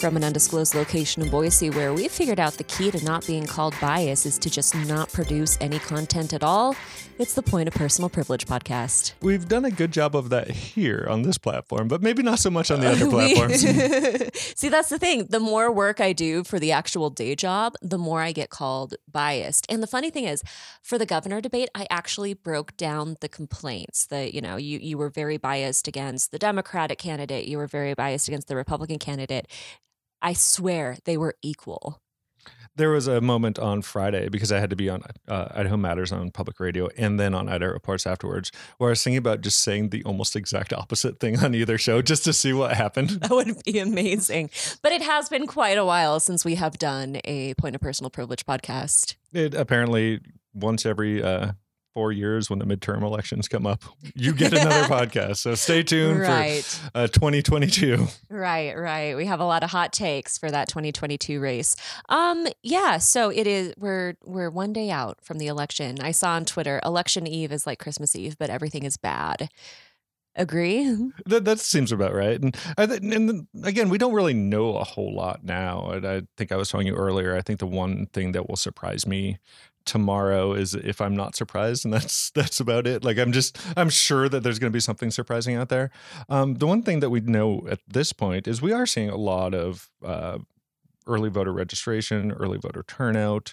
from an undisclosed location in Boise where we figured out the key to not being called bias is to just not produce any content at all. It's the Point of Personal Privilege podcast. We've done a good job of that here on this platform, but maybe not so much on the other platforms. See, that's the thing. The more work I do for the actual day job, the more I get called biased. And the funny thing is, for the governor debate, I actually broke down the complaints that, you know, you, you were very biased against the Democratic candidate, you were very biased against the Republican candidate. I swear they were equal. There was a moment on Friday because I had to be on uh, Idaho Matters on public radio and then on Idaho Reports afterwards, where I was thinking about just saying the almost exact opposite thing on either show just to see what happened. That would be amazing. But it has been quite a while since we have done a point of personal privilege podcast. It apparently once every uh, four years when the midterm elections come up, you get another podcast. So stay tuned right. for uh, 2022. Right, right. We have a lot of hot takes for that 2022 race. Um, yeah. So it is. We're we're one day out from the election. I saw on Twitter, election eve is like Christmas Eve, but everything is bad. Agree. That that seems about right. And I th- and again, we don't really know a whole lot now. And I think I was telling you earlier. I think the one thing that will surprise me tomorrow is if I'm not surprised, and that's that's about it. Like I'm just I'm sure that there's going to be something surprising out there. Um, the one thing that we know at this point is we are seeing a lot of. Uh, early voter registration, early voter turnout.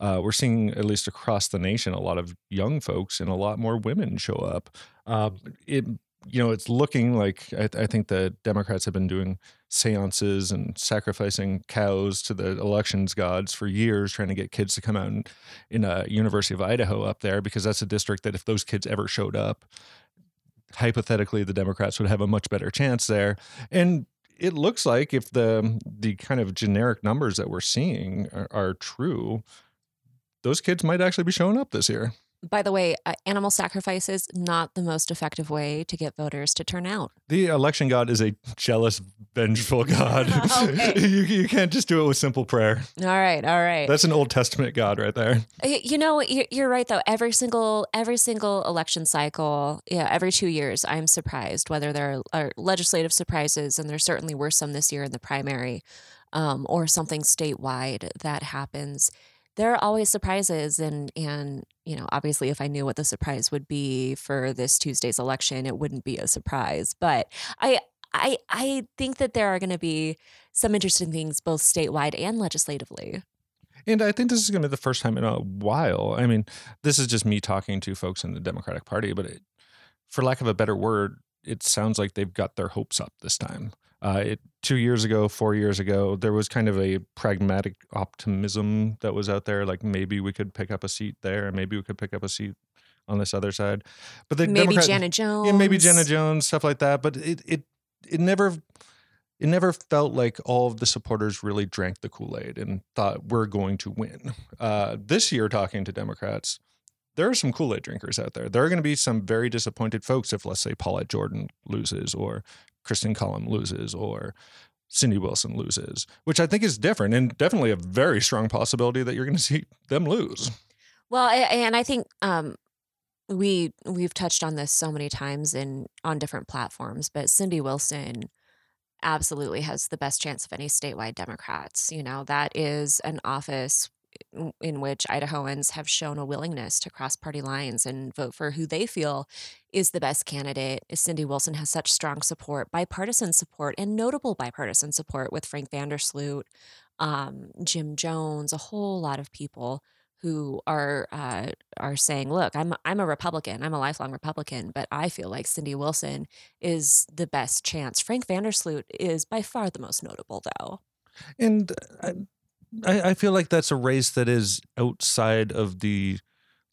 Uh, we're seeing, at least across the nation, a lot of young folks and a lot more women show up. Uh, it you know, it's looking like I, I, think the Democrats have been doing seances and sacrificing cows to the elections gods for years, trying to get kids to come out in, in a University of Idaho up there because that's a district that if those kids ever showed up, hypothetically the Democrats would have a much better chance there. And it looks like if the the kind of generic numbers that we're seeing are, are true, those kids might actually be showing up this year by the way, uh, animal sacrifice is not the most effective way to get voters to turn out. The election god is a jealous, vengeful god. you, you can't just do it with simple prayer. All right, all right. That's an Old Testament god right there. You know, you're right though. Every single every single election cycle, yeah, every two years, I'm surprised whether there are legislative surprises, and there certainly were some this year in the primary, um, or something statewide that happens there are always surprises and and you know obviously if i knew what the surprise would be for this tuesday's election it wouldn't be a surprise but i i i think that there are going to be some interesting things both statewide and legislatively and I think this is going to be the first time in a while. I mean, this is just me talking to folks in the Democratic Party, but it, for lack of a better word, it sounds like they've got their hopes up this time. Uh, it, two years ago, four years ago, there was kind of a pragmatic optimism that was out there. Like maybe we could pick up a seat there, and maybe we could pick up a seat on this other side. But the maybe Democrat, Janet Jones, yeah, maybe Jenna Jones, stuff like that. But it it it never it never felt like all of the supporters really drank the Kool Aid and thought we're going to win. Uh, this year, talking to Democrats, there are some Kool Aid drinkers out there. There are going to be some very disappointed folks if, let's say, Paulette Jordan loses or Kristin Collum loses or Cindy Wilson loses, which I think is different and definitely a very strong possibility that you're going to see them lose. Well, and I think um, we we've touched on this so many times in on different platforms, but Cindy Wilson absolutely has the best chance of any statewide Democrats. You know, that is an office in which Idahoans have shown a willingness to cross party lines and vote for who they feel is the best candidate. Cindy Wilson has such strong support, bipartisan support, and notable bipartisan support with Frank Vandersloot, um, Jim Jones, a whole lot of people who are uh, are saying, "Look, I'm I'm a Republican. I'm a lifelong Republican, but I feel like Cindy Wilson is the best chance." Frank Vandersloot is by far the most notable, though. And uh, I, I feel like that's a race that is outside of the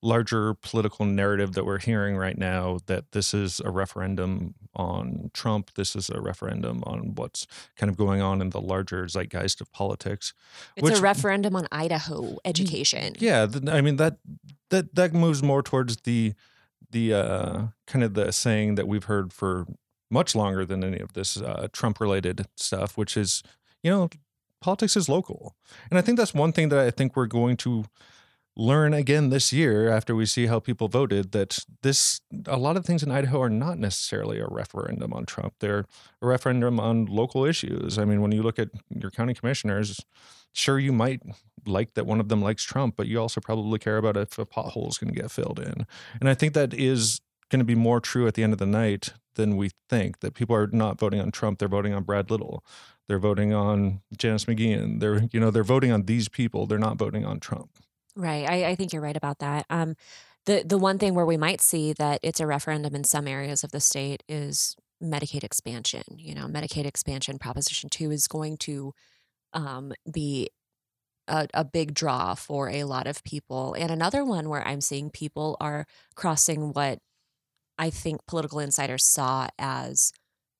larger political narrative that we're hearing right now that this is a referendum on Trump, this is a referendum on what's kind of going on in the larger zeitgeist of politics. It's which, a referendum on Idaho education. Yeah, I mean that that that moves more towards the the uh, kind of the saying that we've heard for much longer than any of this uh, Trump related stuff, which is you know politics is local. And I think that's one thing that I think we're going to learn again this year after we see how people voted that this a lot of things in Idaho are not necessarily a referendum on Trump. They're a referendum on local issues. I mean, when you look at your county commissioners, sure you might like that one of them likes Trump, but you also probably care about if a pothole is going to get filled in. And I think that is going to be more true at the end of the night than we think. That people are not voting on Trump; they're voting on Brad Little. They're voting on Janice McGeachin. They're you know they're voting on these people. They're not voting on Trump. Right. I, I think you're right about that. Um, the the one thing where we might see that it's a referendum in some areas of the state is Medicaid expansion. You know, Medicaid expansion Proposition Two is going to um, be a, a big draw for a lot of people. And another one where I'm seeing people are crossing what I think political insiders saw as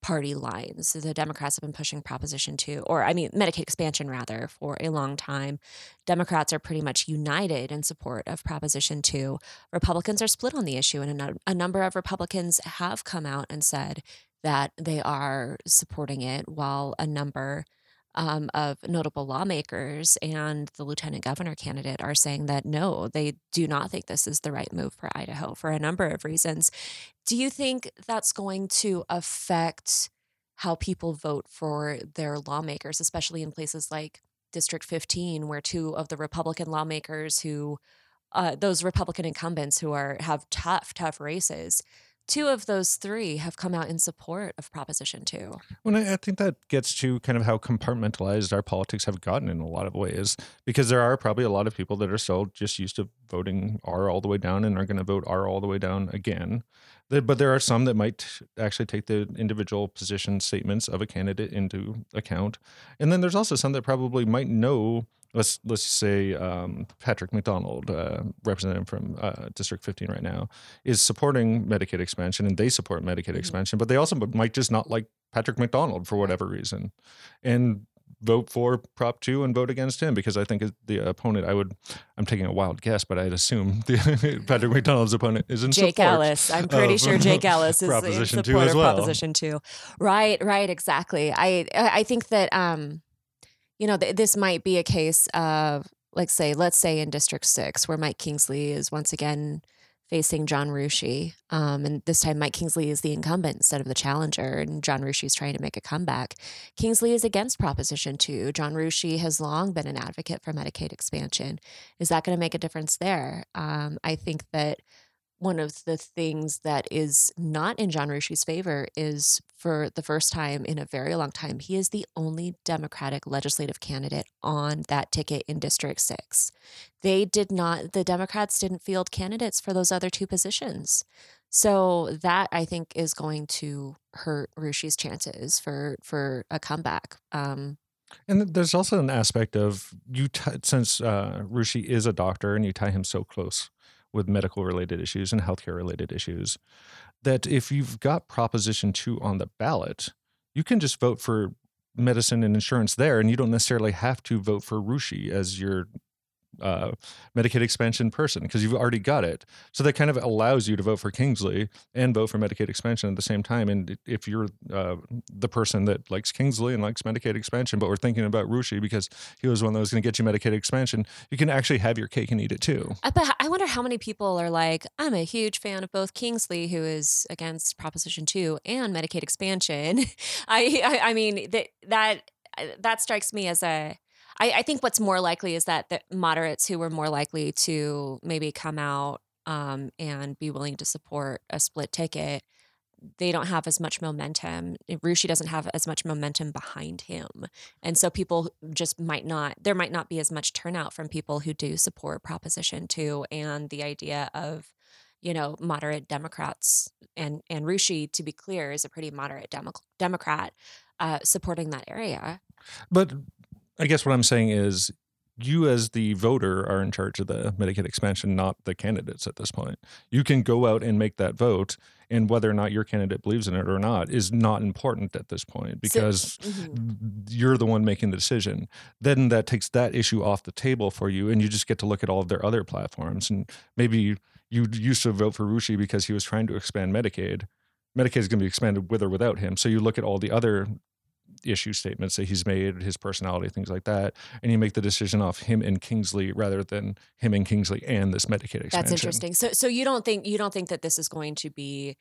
party lines. The Democrats have been pushing Proposition 2, or I mean, Medicaid expansion rather, for a long time. Democrats are pretty much united in support of Proposition 2. Republicans are split on the issue, and a, a number of Republicans have come out and said that they are supporting it, while a number um, of notable lawmakers and the lieutenant governor candidate are saying that no, they do not think this is the right move for Idaho for a number of reasons. Do you think that's going to affect how people vote for their lawmakers, especially in places like District 15, where two of the Republican lawmakers who uh, those Republican incumbents who are have tough, tough races two of those three have come out in support of Proposition 2. Well, I, think that gets to kind of how compartmentalized our politics have gotten in a lot of ways, because there are probably a lot of people that are still just used to voting R all the way down and are going to vote R all the way down again. But there are some that might actually take the individual position statements of a candidate into account. And then there's also some that probably might know let's let's say um, Patrick McDonald, uh, representative from uh, District 15 right now, is supporting Medicaid expansion, and they support Medicaid mm-hmm. expansion, but they also might just not like Patrick McDonald for whatever reason, and vote for Prop Two and vote against him because I think the opponent. I would. I'm taking a wild guess, but I'd assume the, Patrick McDonald's opponent is in Jake Ellis. I'm pretty sure Jake Ellis is Proposition in support two as well. Proposition Two. Right. Right. Exactly. I I think that. um you know, th- this might be a case of, like, say, let's say in District 6, where Mike Kingsley is once again facing John Rusche. Um, and this time, Mike Kingsley is the incumbent instead of the challenger, and John Rusche is trying to make a comeback. Kingsley is against Proposition 2. John Rusche has long been an advocate for Medicaid expansion. Is that going to make a difference there? Um, I think that one of the things that is not in John Rusche's favor is for the first time in a very long time, he is the only Democratic legislative candidate on that ticket in District 6. They did not, the Democrats didn't field candidates for those other two positions. So that I think is going to hurt Rusche's chances for for a comeback. Um, and there's also an aspect of you, t- since uh, Rusche is a doctor and you tie him so close with medical related issues and healthcare related issues that if you've got Proposition 2 on the ballot, you can just vote for medicine and insurance there, and you don't necessarily have to vote for Rusche as your uh, Medicaid expansion person because you've already got it. So that kind of allows you to vote for Kingsley and vote for Medicaid expansion at the same time. And if you're uh, the person that likes Kingsley and likes Medicaid expansion, but we're thinking about Rusche because he was one that was going to get you Medicaid expansion, you can actually have your cake and eat it too. But I wonder how many people are like, I'm a huge fan of both Kingsley, who is against Proposition Two, and Medicaid expansion. I, I, I mean that that uh, that strikes me as a I, I think what's more likely is that the moderates who were more likely to maybe come out um, and be willing to support a split ticket they don't have as much momentum. Rusche doesn't have as much momentum behind him. And so people just might not, there might not be as much turnout from people who do support Proposition 2 and the idea of, you know, moderate Democrats. And, and Rusche, to be clear, is a pretty moderate Demo- Democrat uh, supporting that area. But I guess what I'm saying is you as the voter are in charge of the Medicaid expansion, not the candidates at this point. You can go out and make that vote, and whether or not your candidate believes in it or not is not important at this point because so, mm-hmm. you're the one making the decision. Then that takes that issue off the table for you, and you just get to look at all of their other platforms. And maybe you, you used to vote for Rusche because he was trying to expand Medicaid. Medicaid is going to be expanded with or without him. So you look at all the other issue statements that he's made, his personality, things like that, and you make the decision off him and Kingsley rather than him and Kingsley and this Medicaid expansion. That's interesting. So, so you don't think you don't think that this is going to be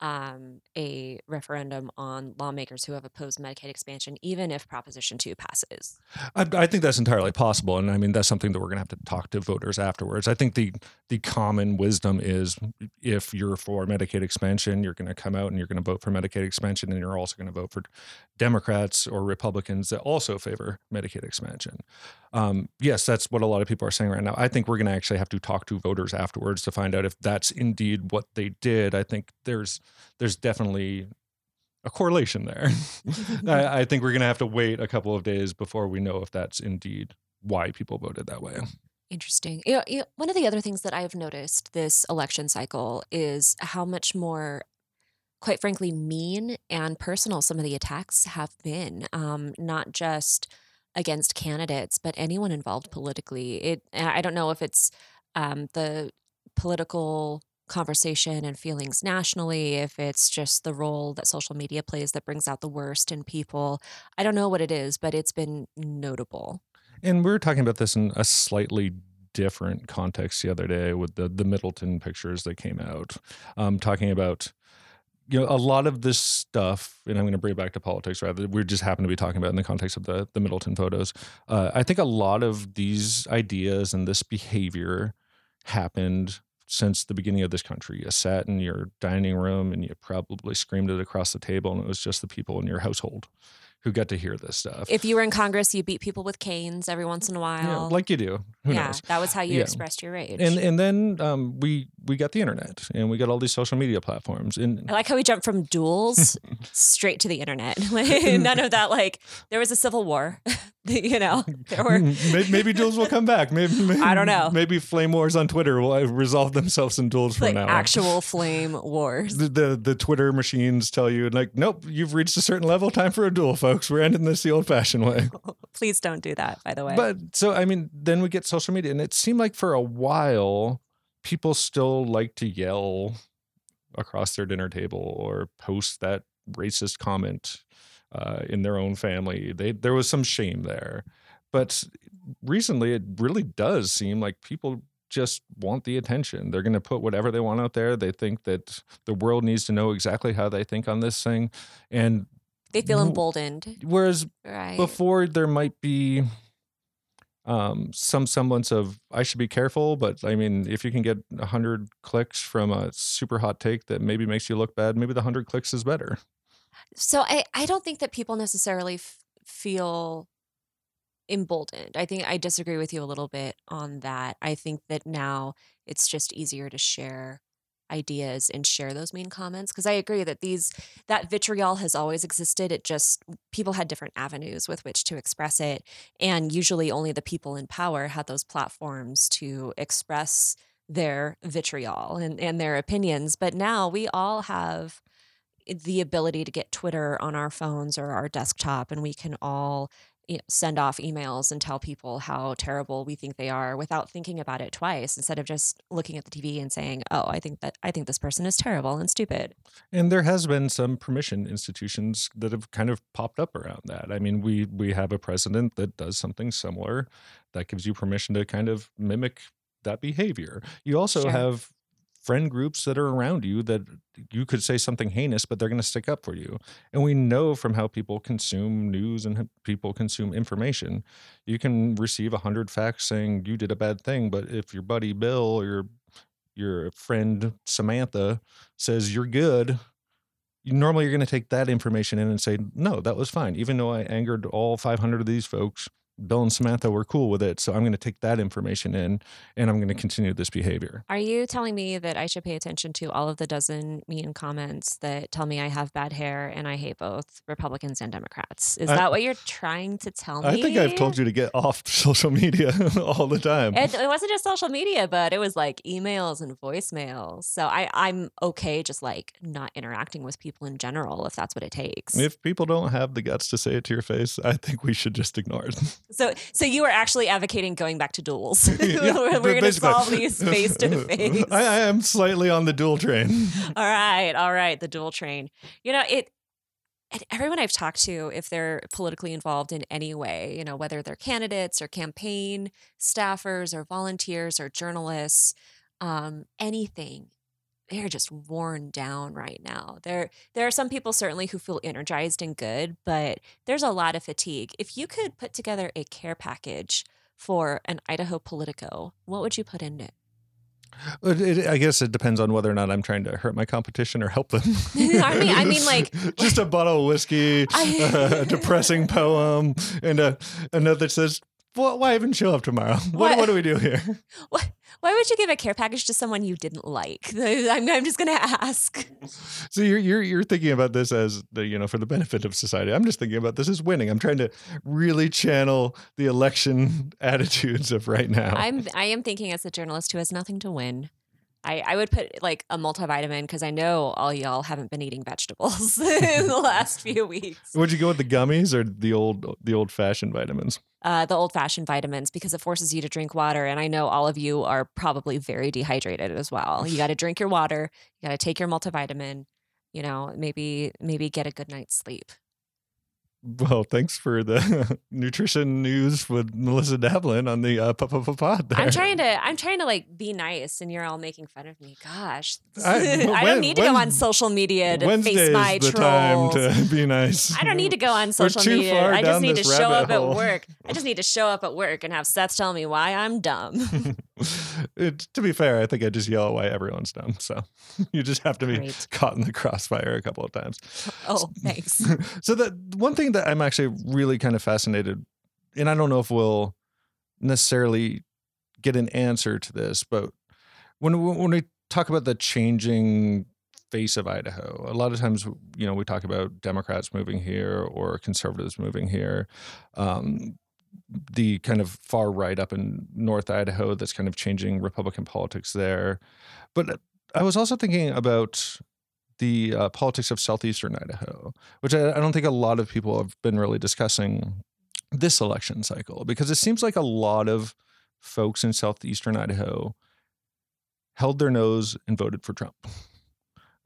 um, a referendum on lawmakers who have opposed Medicaid expansion, even if Proposition 2 passes? I, I, think that's entirely possible. And I mean, that's something that we're going to have to talk to voters afterwards. I think the, the common wisdom is if you're for Medicaid expansion, you're going to come out and you're going to vote for Medicaid expansion, and you're also going to vote for Democrats or Republicans that also favor Medicaid expansion. Um, yes, that's what a lot of people are saying right now. I think we're going to actually have to talk to voters afterwards to find out if that's indeed what they did. I think there's there's definitely a correlation there. I, I, think we're going to have to wait a couple of days before we know if that's indeed why people voted that way. Interesting. You know, you know, one of the other things that I've noticed this election cycle is how much more, quite frankly, mean and personal some of the attacks have been. Um, not just against candidates, but anyone involved politically. It. I don't know if it's um, the political conversation and feelings nationally, if it's just the role that social media plays that brings out the worst in people. I don't know what it is, but it's been notable. And we were talking about this in a slightly different context the other day with the the Middleton pictures that came out, um, talking about you know a lot of this stuff and i'm going to bring it back to politics rather we just happen to be talking about in the context of the the middleton photos uh, i think a lot of these ideas and this behavior happened since the beginning of this country. You sat in your dining room and you probably screamed it across the table, and it was just the people in your household who got to hear this stuff. If you were in Congress, you beat people with canes every once in a while. Yeah, like you do. Who yeah, knows? that was how you yeah. expressed your rage. And and then um, we we got the internet and we got all these social media platforms. And I like how we jumped from duels straight to the internet. None of that. Like there was a civil war. you know, there were maybe, maybe, duels will come back. Maybe, maybe, I don't know. Maybe flame wars on Twitter will resolve themselves in duels like from now. Actual flame wars. The, the, the Twitter machines tell you like, nope, you've reached a certain level. Time for a duel, folks. We're ending this the old-fashioned way. Please don't do that. By the way. But so I mean, then we get social media, and it seemed like for a while people still like to yell across their dinner table or post that racist comment uh, in their own family. They there was some shame there, but recently it really does seem like people just want the attention. They're going to put whatever they want out there. They think that the world needs to know exactly how they think on this thing, and they feel emboldened. Whereas right. before there might be um, some semblance of I should be careful, but I mean, if you can get a hundred clicks from a super hot take that maybe makes you look bad, maybe the hundred clicks is better. So I I don't think that people necessarily f- feel emboldened. I think I disagree with you a little bit on that. I think that now it's just easier to share ideas and share those mean comments because i agree that these that vitriol has always existed it just people had different avenues with which to express it and usually only the people in power had those platforms to express their vitriol and, and their opinions but now we all have the ability to get twitter on our phones or our desktop and we can all send off emails and tell people how terrible we think they are without thinking about it twice instead of just looking at the TV and saying, "Oh, I think that I think this person is terrible and stupid." And there has been some permission institutions that have kind of popped up around that. I mean, we we have a president that does something similar that gives you permission to kind of mimic that behavior. You also sure. have friend groups that are around you that you could say something heinous, but they're going to stick up for you. And we know from how people consume news and people consume information, you can receive a hundred facts saying you did a bad thing, but if your buddy Bill or your your friend Samantha says you're good, normally you're going to take that information in and say, no, that was fine. Even though I angered all 500 of these folks, Bill and Samantha were cool with it. So I'm going to take that information in and I'm going to continue this behavior. Are you telling me that I should pay attention to all of the dozen mean comments that tell me I have bad hair and I hate both Republicans and Democrats? Is I, that what you're trying to tell me? I think I've told you to get off social media all the time. It, it, wasn't just social media, but it was like emails and voicemails. So I, I'm okay just like not interacting with people in general if that's what it takes. If people don't have the guts to say it to your face, I think we should just ignore it. So, so you are actually advocating going back to duels. yeah, We're going to solve these face to face. I am slightly on the duel train. all right, all right, the duel train. You know it. everyone I've talked to, if they're politically involved in any way, you know, whether they're candidates or campaign staffers or volunteers or journalists, um, anything, they're just worn down right now. There there are some people certainly who feel energized and good, but there's a lot of fatigue. If you could put together a care package for an Idaho Politico, what would you put in it? Uh, it, it, I guess it depends on whether or not I'm trying to hurt my competition or help them. I mean, I mean, like just a bottle of whiskey, I, a depressing poem, and uh, a, a note that says, well, "Why even show up tomorrow? What, what, what do we do here?" What why would you give a care package to someone you didn't like? I'm, I'm just going to ask. So you're, you're you're thinking about this as the you know for the benefit of society. I'm just thinking about this as winning. I'm trying to really channel the election attitudes of right now. I'm I am thinking as a journalist who has nothing to win. I, I would put like a multivitamin because I know all y'all haven't been eating vegetables in the last few weeks. Would you go with the gummies or the old the old fashioned vitamins? Uh, the old fashioned vitamins because it forces you to drink water, and I know all of you are probably very dehydrated as well. You got to drink your water. You got to take your multivitamin. You know, maybe maybe get a good night's sleep. Well, thanks for the nutrition news with Melissa Davlin on the uh, pod. I'm trying to, I'm trying to like be nice, and you're all making fun of me. Gosh, I, when, I don't need to go on social media to face my the trolls. time to be nice. I don't need to go on social media. I just need to show up hole. at work. I just need to show up at work and have Seth tell me why I'm dumb. it, to be fair, I think I just yell at why everyone's dumb. So you just have to be Great. caught in the crossfire a couple of times. Oh, thanks. so the one thing that I'm actually really kind of fascinated, and I don't know if we'll necessarily get an answer to this, but when when we talk about the changing face of Idaho, a lot of times you know we talk about Democrats moving here or conservatives moving here. Um, the kind of far right up in North Idaho that's kind of changing Republican politics there. But I was also thinking about the uh, politics of southeastern Idaho, which I, I don't think a lot of people have been really discussing this election cycle because it seems like a lot of folks in southeastern Idaho held their nose and voted for Trump.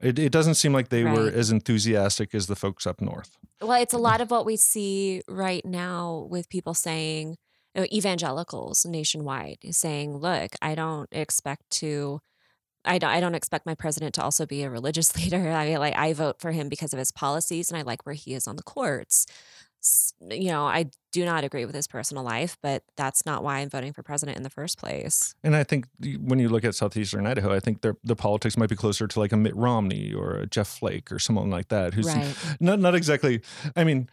It, it doesn't seem like they right. were as enthusiastic as the folks up north. Well, it's a mm. lot of what we see right now with people saying, you know, evangelicals nationwide saying, look, I don't expect to I don't, I don't expect my president to also be a religious leader. I like I vote for him because of his policies and I like where he is on the courts. You know, I do not agree with his personal life, but that's not why I'm voting for president in the first place. And I think when you look at southeastern Idaho, I think their the politics might be closer to like a Mitt Romney or a Jeff Flake or someone like that, who's right. not not exactly. I mean,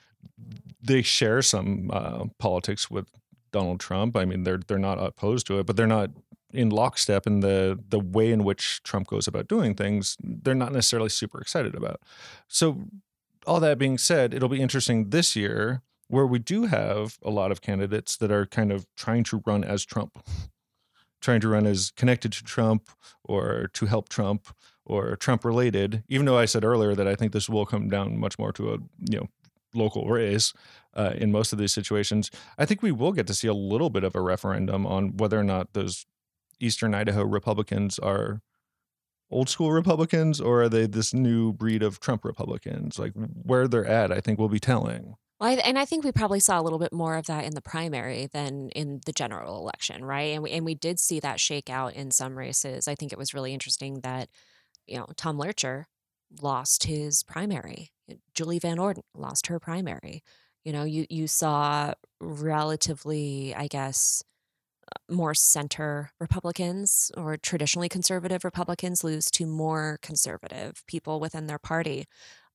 they share some uh, politics with Donald Trump. I mean, they're they're not opposed to it, but they're not in lockstep in the the way in which Trump goes about doing things, they're not necessarily super excited about. So all that being said, it'll be interesting this year where we do have a lot of candidates that are kind of trying to run as Trump, trying to run as connected to Trump or to help Trump or Trump related. Even though I said earlier that I think this will come down much more to a you know local race uh, in most of these situations, I think we will get to see a little bit of a referendum on whether or not those Eastern Idaho Republicans are old school Republicans or are they this new breed of Trump Republicans? Like where they're at, I think will be telling. Well, I, and I think we probably saw a little bit more of that in the primary than in the general election, right? And we and we did see that shake out in some races. I think it was really interesting that you know Tom Loertscher lost his primary. Julie Van Orden lost her primary. You know, you you saw relatively, I guess, more center Republicans or traditionally conservative Republicans lose to more conservative people within their party.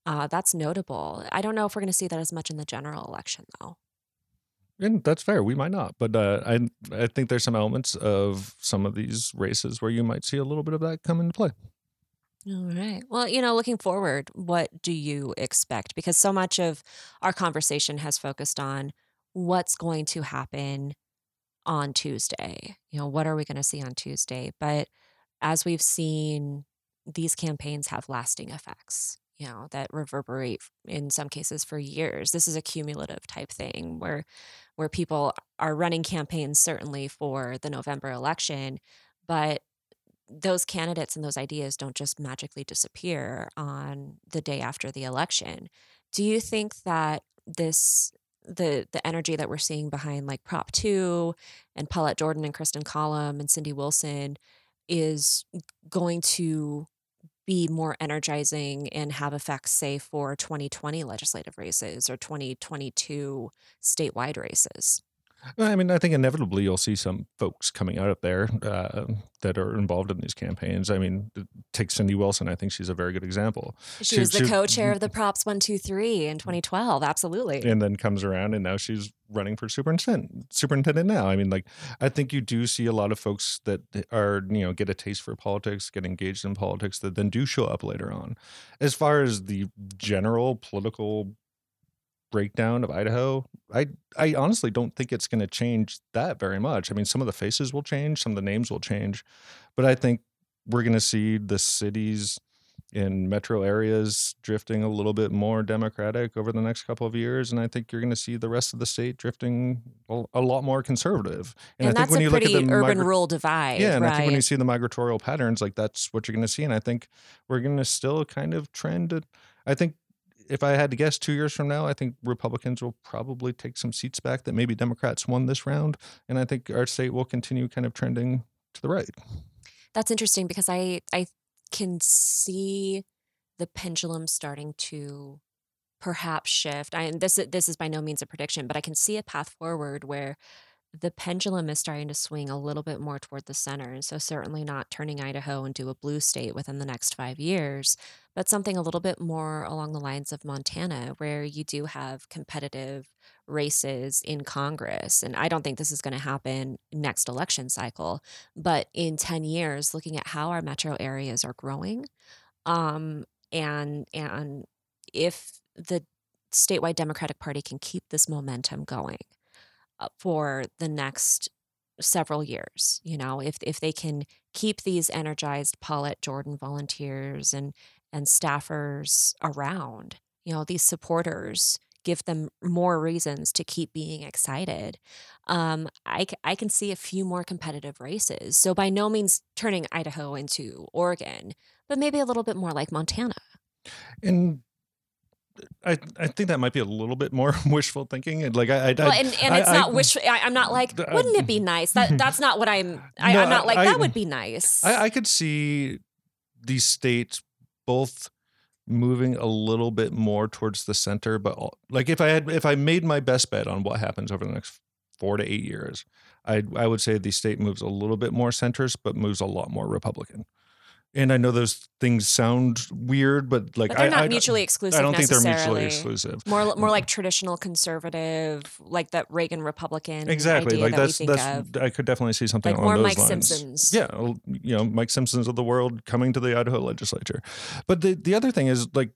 Uh, that's notable. I don't know if we're going to see that as much in the general election, though. And that's fair. We might not, but uh, I I think there's some elements of some of these races where you might see a little bit of that come into play. All right. Well, you know, looking forward, what do you expect? Because so much of our conversation has focused on what's going to happen on Tuesday. You know, what are we going to see on Tuesday? But as we've seen, these campaigns have lasting effects, you know, that reverberate in some cases for years. This is a cumulative type thing where where people are running campaigns certainly for the November election, but those candidates and those ideas don't just magically disappear on the day after the election do you think that this the the energy that we're seeing behind like Prop 2 and Paulette Jordan and Kristin Collum and Cindy Wilson is going to be more energizing and have effects, say, for 2020 legislative races or 2022 statewide races? I mean, I think inevitably you'll see some folks coming out of there uh, that are involved in these campaigns. I mean, take Cindy Wilson. I think she's a very good example. She, was the co-chair of the Props One Two Three in 2012. Absolutely. And then comes around, and now she's running for superintendent. Superintendent now. I mean, like, I think you do see a lot of folks that are you know get a taste for politics, get engaged in politics, that then do show up later on. As far as the general political breakdown of Idaho, I I honestly don't think it's going to change that very much. I mean, some of the faces will change, some of the names will change, but I think we're going to see the cities in metro areas drifting a little bit more democratic over the next couple of years and i think you're going to see the rest of the state drifting a, lot more conservative and, and i think when you look at the urban migra- rural divide yeah and right? i think when you see the migratorial patterns like that's what you're going to see and i think we're going to still kind of trend i think if I had to guess, two years from now, I think Republicans will probably take some seats back that maybe Democrats won this round, and I think our state will continue kind of trending to the right. That's interesting because I I can see the pendulum starting to perhaps shift. I and this this is by no means a prediction, but I can see a path forward where the pendulum is starting to swing a little bit more toward the center. And so, certainly not turning Idaho into a blue state within the next five years, but something a little bit more along the lines of Montana, where you do have competitive races in Congress. And I don't think this is going to happen next election cycle, but in 10 years, looking at how our metro areas are growing, um, and and if the statewide Democratic Party can keep this momentum going, for the next several years. You know, if if they can keep these energized Paulette Jordan volunteers and and staffers around, you know, these supporters give them more reasons to keep being excited. Um, I, I can see a few more competitive races. So by no means turning Idaho into Oregon, but maybe a little bit more like Montana. And I, I think that might be a little bit more wishful thinking. And like I, I well, and, and it's I, not wish. I, am not like, uh, wouldn't it be nice? That hmm. that's not what I'm. I, am not like that would be nice. I, I could see these states both moving a little bit more towards the center, but like if I had if I made my best bet on what happens over the next four to eight years, I I would say the state moves a little bit more centrist, but moves a lot more Republican and I know those things sound weird, but like but they're I, not I, mutually exclusive. I don't think they're mutually exclusive. More, more mm-hmm. like traditional conservative, like that Reagan Republican. Exactly, like that that's that's. Of. I could definitely see something like along more those Mike lines. Simpsons. Yeah, you know, Mike Simpsons of the world coming to the Idaho legislature. But the the other thing is like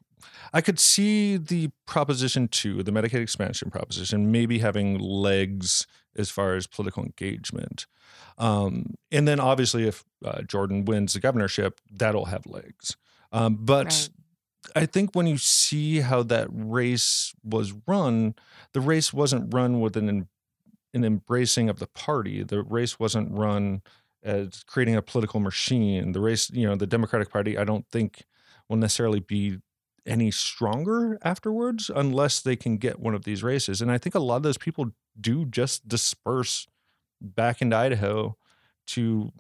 I could see the Proposition 2, the Medicaid expansion proposition, maybe having legs as far as political engagement. Um, and then obviously, if uh, Jordan wins the governorship, that'll have legs. Um, but right. I think when you see how that race was run, the race wasn't run with an, an embracing of the party. The race wasn't run as creating a political machine. The race, you know, the Democratic Party, I don't think will necessarily be any stronger afterwards unless they can get one of these races. And I think a lot of those people do just disperse back into Idaho to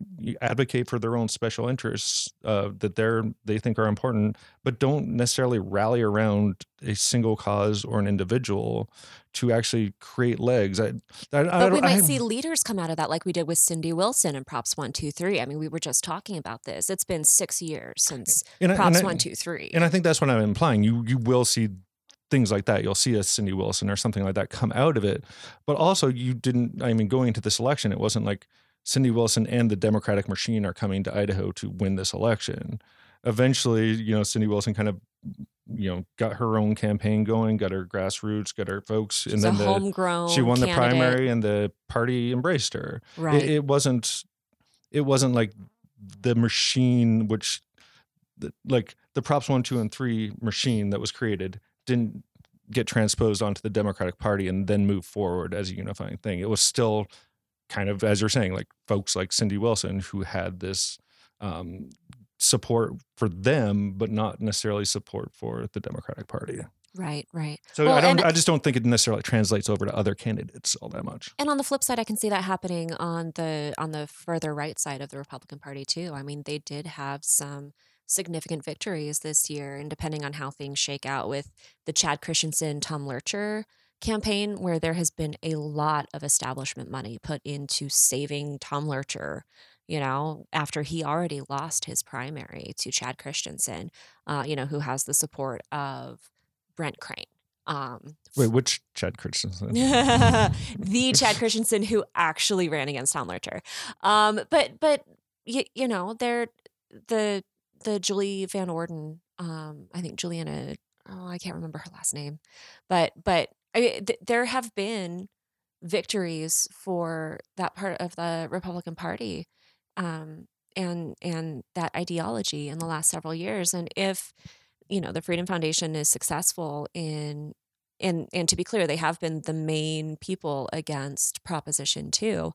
advocate for their own special interests uh, that they're they think are important, but don't necessarily rally around a single cause or an individual to actually create legs. I, I, but I we might see leaders come out of that, like we did with Cindy Wilson and Props One Two Three. I mean, we were just talking about this. It's been six years since Props One Two Three, and I think that's what I'm implying. You you will see things like that. You'll see a Cindy Wilson or something like that come out of it. But also, you didn't, I mean, going into this election, it wasn't like Cindy Wilson and the Democratic machine are coming to Idaho to win this election. Eventually, you know, Cindy Wilson kind of, you know, got her own campaign going, got her grassroots, got her folks, She's and then the homegrown. She won candidate. the primary, and the party embraced her. Right. It, it wasn't. It wasn't like the machine, which, like the props one, two, and three machine that was created didn't get transposed onto the Democratic Party and then move forward as a unifying thing. It was still kind of, as you're saying, like folks like Cindy Wilson who had this um, support for them, but not necessarily support for the Democratic Party. Right, right. So Well, I don't. I just don't think it necessarily translates over to other candidates all that much. And on the flip side, I can see that happening on the on the further right side of the Republican Party too. I mean, they did have some significant victories this year, and depending on how things shake out with the Chad Christensen, Tom Loertscher campaign, where there has been a lot of establishment money put into saving Tom Loertscher. You know, after he already lost his primary to Chad Christensen, uh, you know, who has the support of Brent Crane. Um, Wait, which Chad Christensen? the Chad Christensen who actually ran against Tom Loertscher. Um, but but you, you know, they're the the Julie Van Orden, um, I think Juliana, oh, I can't remember her last name, but but I th- there have been victories for that part of the Republican Party, um, and and that ideology in the last several years. And if you know the Freedom Foundation is successful in and and to be clear, they have been the main people against Proposition 2.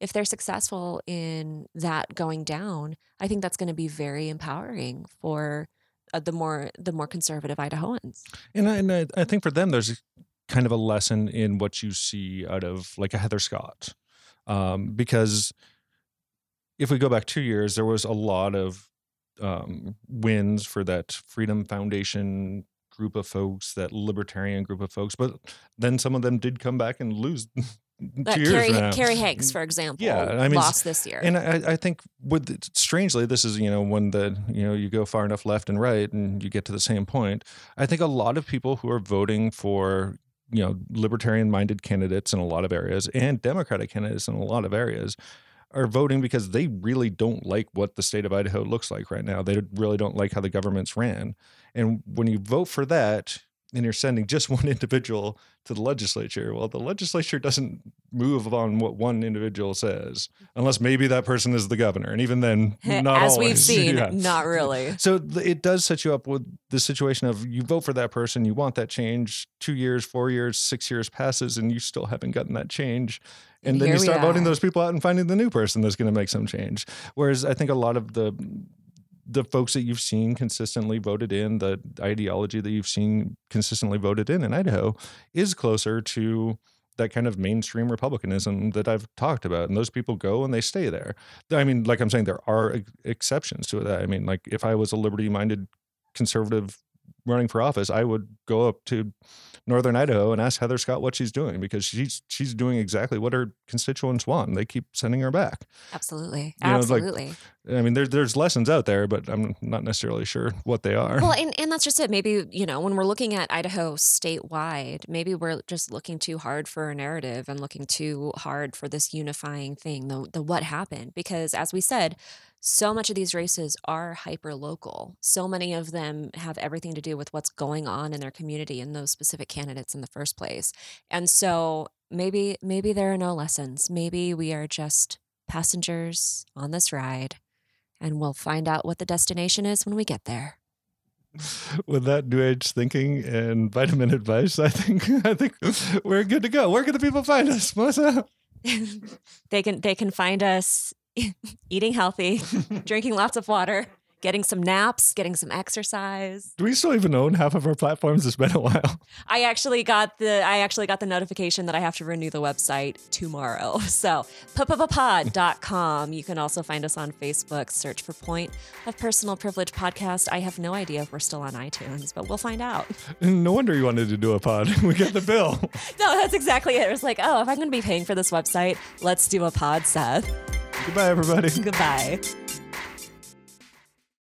If they're successful in that going down, I think that's going to be very empowering for uh, the more the more conservative Idahoans. And I, and I, I think for them, there's kind of a lesson in what you see out of like a Heather Scott, um, because if we go back two years, there was a lot of um, wins for that Freedom Foundation group of folks, that libertarian group of folks, but then some of them did come back and lose. That two Carrie, now. Carrie Hanks, for example, Yeah, I mean, lost this year. And I, I think with strangely, this is you know when the you know you go far enough left and right and you get to the same point. I think a lot of people who are voting for you know libertarian minded candidates in a lot of areas and Democratic candidates in a lot of areas are voting because they really don't like what the state of Idaho looks like right now. They really don't like how the government's ran. And when you vote for that, and you're sending just one individual to the legislature. Well, the legislature doesn't move on what one individual says, unless maybe that person is the governor, and even then, not As we've seen, Yeah. not really. So it does set you up with the situation of you vote for that person, you want that change. Two years, four years, six years passes, and you still haven't gotten that change. And then you here start voting those people out and finding the new person that's going to make some change. Whereas I think a lot of the the folks that you've seen consistently voted in, the ideology that you've seen consistently voted in in Idaho, is closer to that kind of mainstream republicanism that I've talked about. And those people go and they stay there. I mean, like I'm saying, there are ex- exceptions to that. I mean, like if I was a liberty minded conservative running for office, I would go up to northern Idaho and ask Heather Scott what she's doing because she's she's doing exactly what her constituents want. They keep sending her back. Absolutely. You know, it's like- Absolutely. I mean, there, there's lessons out there, but I'm not necessarily sure what they are. Well, and, and that's just it. Maybe, you know, when we're looking at Idaho statewide, maybe we're just looking too hard for a narrative and looking too hard for this unifying thing, the, the what happened. Because as we said, so much of these races are hyper local. So many of them have everything to do with what's going on in their community and those specific candidates in the first place. And so maybe maybe there are no lessons. Maybe we are just passengers on this ride and we'll find out what the destination is when we get there. With that new age thinking and vitamin advice, I think I think we're good to go. Where can the people find us, Melissa? they can they can find us eating healthy, drinking lots of water, getting some naps, getting some exercise. Do we still even own half of our platforms? It's been a while. I actually got the I actually got the notification that I have to renew the website tomorrow. So pod.com. You can also find us on Facebook. Search for Point of Personal Privilege Podcast. I have no idea if we're still on iTunes, but we'll find out. No wonder you wanted to do a pod. We got the bill. No, that's exactly it. It was like, oh, if I'm going to be paying for this website, let's do a pod, Seth. Goodbye, everybody. Goodbye.